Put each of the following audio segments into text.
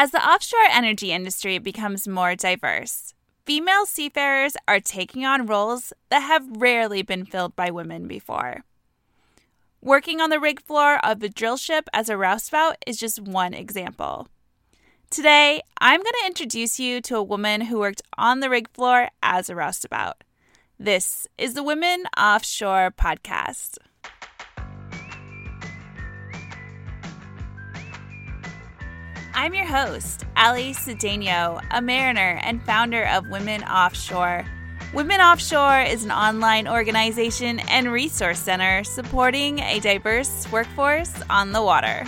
As the offshore energy industry becomes more diverse, female seafarers are taking on roles that have rarely been filled by women before. Working on the rig floor of a drill ship as a roustabout is just one example. Today, I'm going to introduce you to a woman who worked on the rig floor as a roustabout. This is the Women Offshore Podcast. I'm your host, Ally Cedeno, a mariner and founder of Women Offshore. Women Offshore is an online organization and resource center supporting a diverse workforce on the water.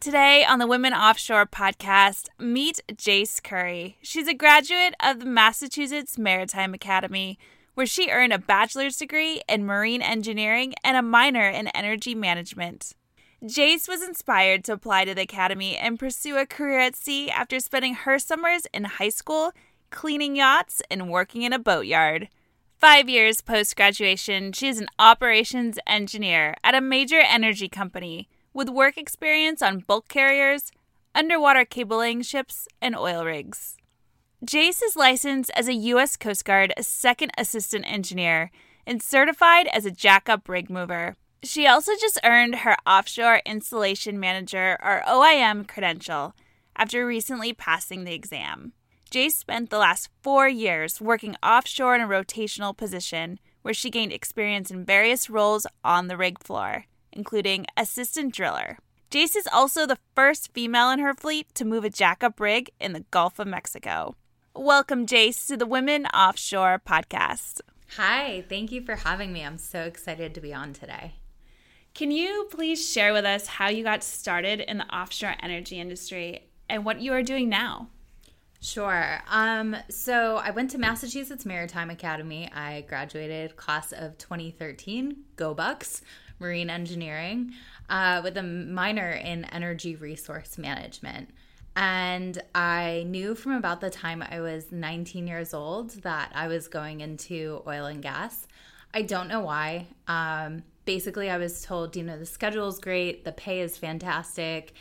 Today on the Women Offshore podcast, meet Jais Curry. She's a graduate of the Massachusetts Maritime Academy where she earned a bachelor's degree in marine engineering and a minor in energy management. Jais was inspired to apply to the academy and pursue a career at sea after spending her summers in high school cleaning yachts and working in a boatyard. Five years post graduation, she is an operations engineer at a major energy company with work experience on bulk carriers, underwater cabling ships, and oil rigs. Jais is licensed as a U.S. Coast Guard second assistant engineer and certified as a jackup rig mover. She also just earned her Offshore Installation Manager or OIM credential after recently passing the exam. Jais spent the last four years working offshore in a rotational position where she gained experience in various roles on the rig floor, including assistant driller. Jais is also the first female in her fleet to move a jackup rig in the Gulf of Mexico. Welcome, Jais, to the Women Offshore podcast. Hi, thank you for having me. I'm so excited to be on today. Can you please share with us how you got started in the offshore energy industry and what you are doing now? Sure. Um, so I went to Massachusetts Maritime Academy. I graduated class of 2013, Go Bucks, marine engineering, uh, with a minor in energy resource management. And I knew from about the time I was 19 years old that I was going into oil and gas. I don't know why. Um, basically, I was told, you know, the schedule is great, the pay is fantastic.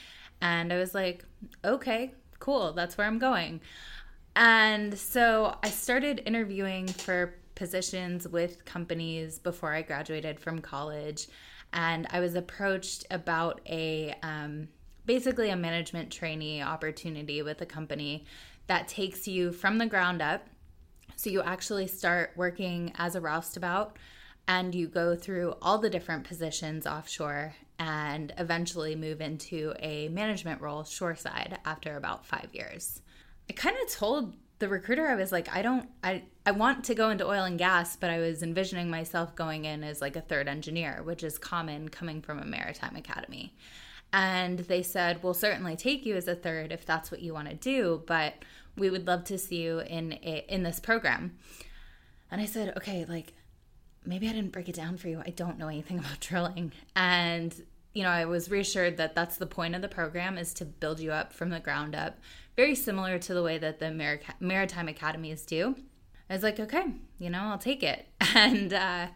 And I was like, okay, cool, that's where I'm going. And so I started interviewing for positions with companies before I graduated from college. And I was approached about a um, basically a management trainee opportunity with a company that takes you from the ground up. So you actually start working as a roustabout and you go through all the different positions offshore and eventually move into a management role shoreside after about five years. I kind of told the recruiter I was like, I don't I I want to go into oil and gas, but I was envisioning myself going in as like a third engineer, which is common coming from a maritime academy. And they said, We'll certainly take you as a third if that's what you want to do, but we would love to see you in a, in this program. And I said, Okay, like maybe I didn't break it down for you. I don't know anything about drilling. And you know, I was reassured that that's the point of the program is to build you up from the ground up, very similar to the way that the maritime academies do. I was like, okay, you know, I'll take it. And uh,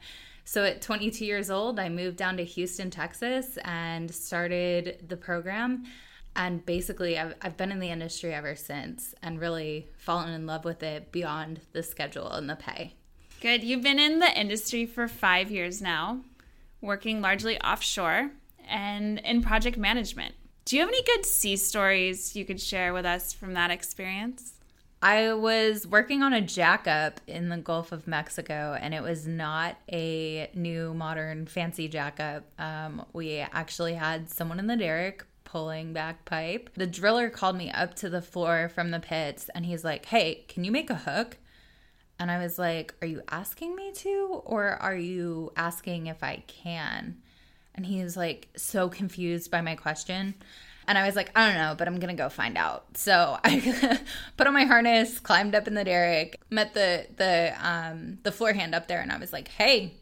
so at 22 years old, I moved down to Houston, Texas, and started the program. And basically, I've, I've been in the industry ever since and really fallen in love with it beyond the schedule and the pay. Good. You've been in the industry for five years now, working largely offshore and in project management. Do you have any good sea stories you could share with us from that experience? I was working on a jackup in the Gulf of Mexico, and it was not a new, modern, fancy jackup. Um, we actually had someone in the derrick pulling back pipe. The driller called me up to the floor from the pits, and he's like, Hey, can you make a hook? And I was like, Are you asking me to, or are you asking if I can? And he was like, so confused by my question. And I was like, I don't know, but I'm gonna go find out. So I put on my harness, climbed up in the derrick, met the the um, the floor hand up there, and I was like, Hey,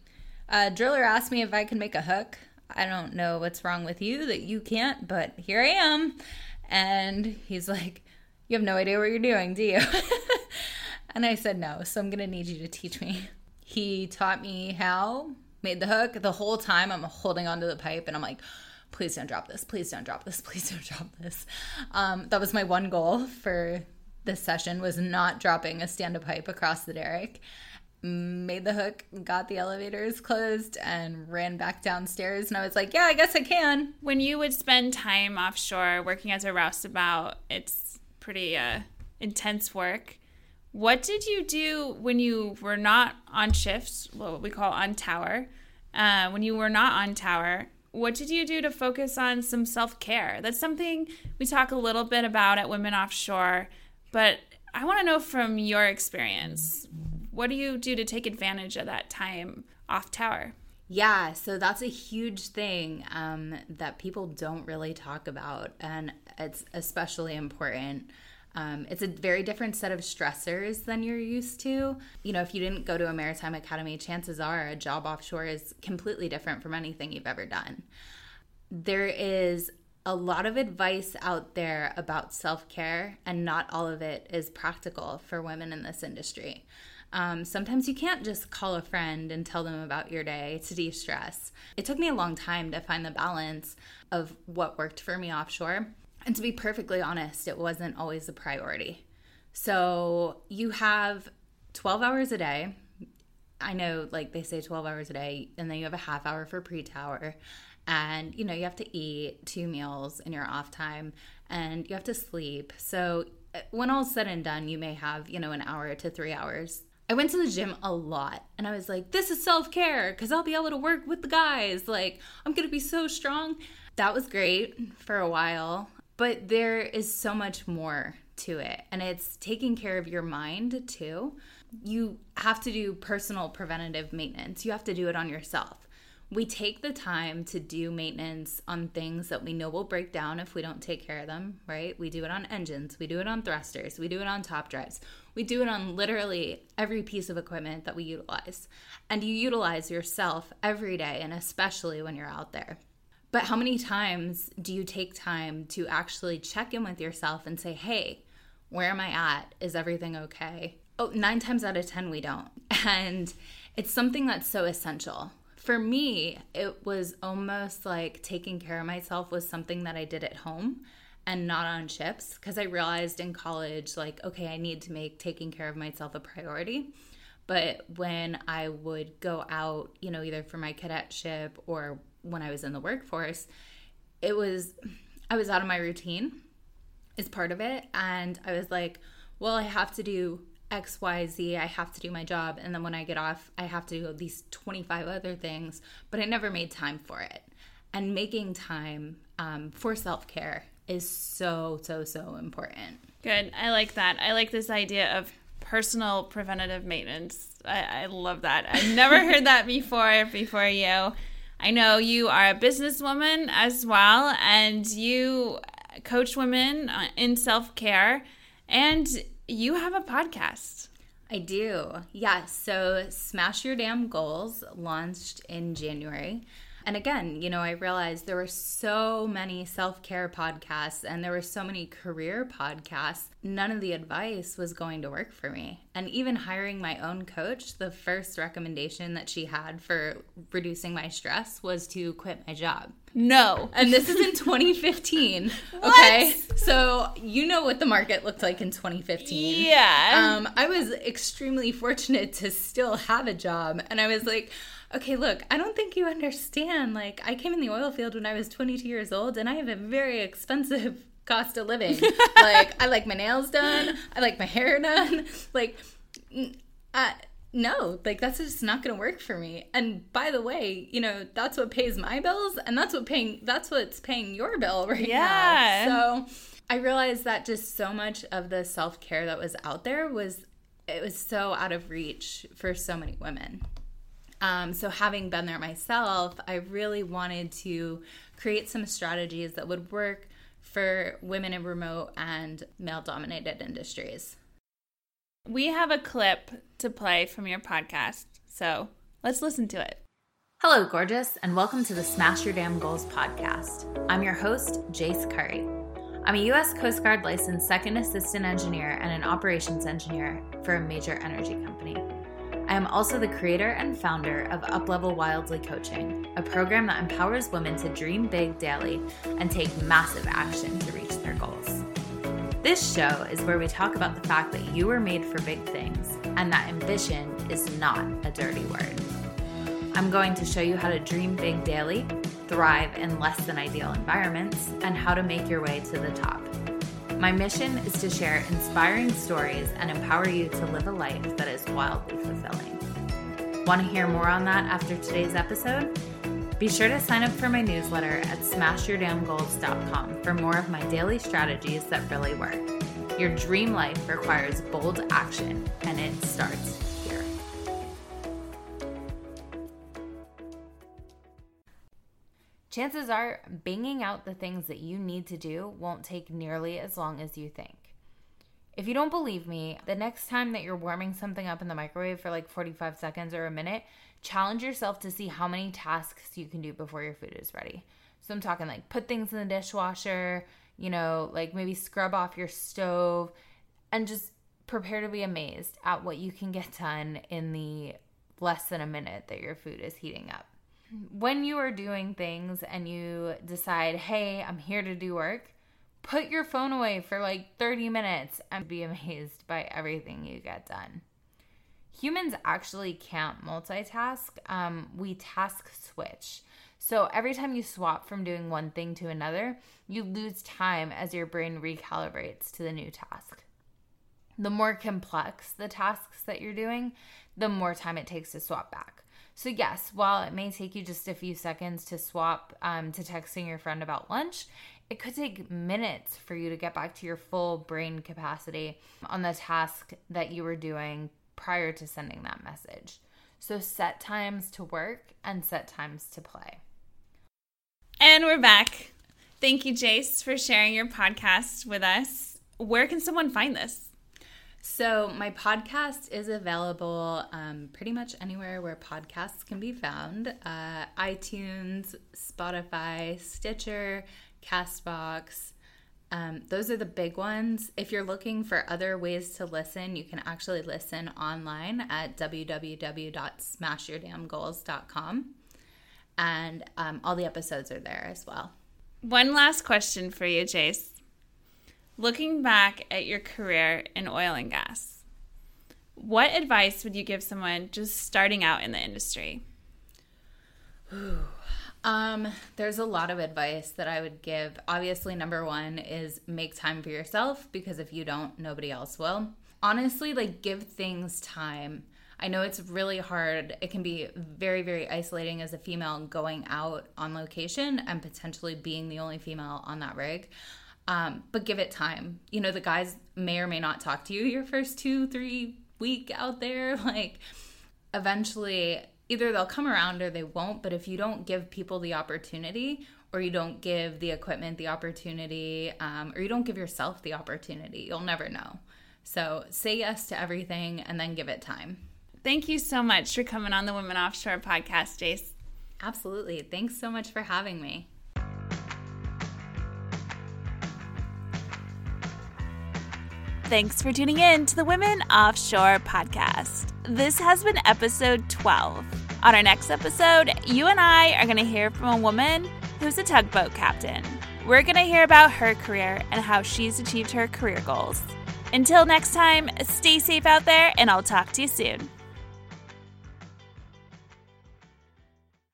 uh, driller asked me if I can make a hook. I don't know what's wrong with you that you can't, but here I am. And he's like, You have no idea what you're doing, do you? and I said, No, so I'm gonna need you to teach me. He taught me how made the hook. The whole time I'm holding onto the pipe and I'm like, please don't drop this. Please don't drop this. Please don't drop this. Um, that was my one goal for this session was not dropping a stand-up pipe across the derrick made the hook, got the elevators closed, and ran back downstairs. And I was like, yeah, I guess I can. When you would spend time offshore working as a roustabout, it's pretty uh, intense work. What did you do when you were not on shifts, what we call on tower? Uh, when you were not on tower, what did you do to focus on some self care? That's something we talk a little bit about at Women Offshore, but I want to know from your experience what do you do to take advantage of that time off tower? Yeah, so that's a huge thing um, that people don't really talk about, and it's especially important. Um, it's a very different set of stressors than you're used to. You know, if you didn't go to a maritime academy, chances are a job offshore is completely different from anything you've ever done. There is a lot of advice out there about self care, and not all of it is practical for women in this industry. Um, sometimes you can't just call a friend and tell them about your day to de stress. It took me a long time to find the balance of what worked for me offshore. And to be perfectly honest, it wasn't always a priority. So you have 12 hours a day. I know, like they say 12 hours a day, and then you have a half hour for pre tower. And you know, you have to eat two meals in your off time and you have to sleep. So uh, when all's said and done, you may have, you know, an hour to three hours I went to the gym a lot and I was like, this is self care because I'll be able to work with the guys. Like, I'm going to be so strong. That was great for a while, but there is so much more to it. And it's taking care of your mind too. You have to do personal preventative maintenance, you have to do it on yourself we take the time to do maintenance on things that we know will break down if we don't take care of them, right? We do it on engines, we do it on thrusters, we do it on top drives, we do it on literally every piece of equipment that we utilize. And you utilize yourself every day, and especially when you're out there. But how many times do you take time to actually check in with yourself and say, hey, where am I at? Is everything okay? Oh, nine times out of 10, we don't. And it's something that's so essential for me, it was almost like taking care of myself was something that I did at home and not on ships because I realized in college, like, okay, I need to make taking care of myself a priority. But when I would go out, you know, either for my cadetship or when I was in the workforce, it was, I was out of my routine is part of it. And I was like, well, I have to do XYZ, I have to do my job. And then when I get off, I have to do these 25 other things, but I never made time for it. And making time um, for self care is so, so, so important. Good. I like that. I like this idea of personal preventative maintenance. I, I love that. I've never heard that before, before you. I know you are a businesswoman as well, and you coach women uh, in self care. And you have a podcast. I do. Yes. Yeah, so Smash Your Damn Goals launched in January. And again, you know, I realized there were so many self care podcasts and there were so many career podcasts. None of the advice was going to work for me. And even hiring my own coach, the first recommendation that she had for reducing my stress was to quit my job. No. And this is in 2015. okay. So you know what the market looked like in 2015. Yeah. Um, I was extremely fortunate to still have a job. And I was like, okay, look, I don't think you understand. Like, I came in the oil field when I was 22 years old, and I have a very expensive cost of living. like, I like my nails done, I like my hair done. Like, I, no, like that's just not going to work for me. And by the way, you know, that's what pays my bills and that's what paying that's what's paying your bill right yeah. now. So, I realized that just so much of the self-care that was out there was it was so out of reach for so many women. Um, so, having been there myself, I really wanted to create some strategies that would work for women in remote and male dominated industries. We have a clip to play from your podcast, so let's listen to it. Hello, gorgeous, and welcome to the Smash Your Damn Goals podcast. I'm your host, Jais Curry. I'm a U.S. Coast Guard licensed second assistant engineer and an operations engineer for a major energy company. I am also the creator and founder of Uplevel Wildly Coaching, a program that empowers women to dream big daily and take massive action to reach their goals. This show is where we talk about the fact that you were made for big things and that ambition is not a dirty word. I'm going to show you how to dream big daily, thrive in less than ideal environments, and how to make your way to the top. My mission is to share inspiring stories and empower you to live a life that is wildly fulfilling. Want to hear more on that after today's episode? Be sure to sign up for my newsletter at smashyourdamngoals.com for more of my daily strategies that really work. Your dream life requires bold action, and it starts Chances are, banging out the things that you need to do won't take nearly as long as you think. If you don't believe me, the next time that you're warming something up in the microwave for like 45 seconds or a minute, challenge yourself to see how many tasks you can do before your food is ready. So I'm talking like put things in the dishwasher, you know, like maybe scrub off your stove and just prepare to be amazed at what you can get done in the less than a minute that your food is heating up. When you are doing things and you decide, hey, I'm here to do work, put your phone away for like 30 minutes and be amazed by everything you get done. Humans actually can't multitask, um, we task switch. So every time you swap from doing one thing to another, you lose time as your brain recalibrates to the new task. The more complex the tasks that you're doing, the more time it takes to swap back. So, yes, while it may take you just a few seconds to swap um, to texting your friend about lunch, it could take minutes for you to get back to your full brain capacity on the task that you were doing prior to sending that message. So, set times to work and set times to play. And we're back. Thank you, Jais, for sharing your podcast with us. Where can someone find this? So, my podcast is available um, pretty much anywhere where podcasts can be found uh, iTunes, Spotify, Stitcher, Castbox. Um, those are the big ones. If you're looking for other ways to listen, you can actually listen online at www.smashyourdamngoals.com. And um, all the episodes are there as well. One last question for you, Jais. Looking back at your career in oil and gas, what advice would you give someone just starting out in the industry? Um, there's a lot of advice that I would give. Obviously, number one is make time for yourself because if you don't, nobody else will. Honestly, like give things time. I know it's really hard. It can be very, very isolating as a female going out on location and potentially being the only female on that rig. Um, but give it time. You know, the guys may or may not talk to you your first two, three week out there. Like, eventually, either they'll come around or they won't. But if you don't give people the opportunity, or you don't give the equipment the opportunity, um, or you don't give yourself the opportunity, you'll never know. So say yes to everything and then give it time. Thank you so much for coming on the Women Offshore podcast, Jais. Absolutely. Thanks so much for having me. Thanks for tuning in to the Women Offshore podcast. This has been episode 12. On our next episode, you and I are going to hear from a woman who's a tugboat captain. We're going to hear about her career and how she's achieved her career goals. Until next time, stay safe out there, and I'll talk to you soon.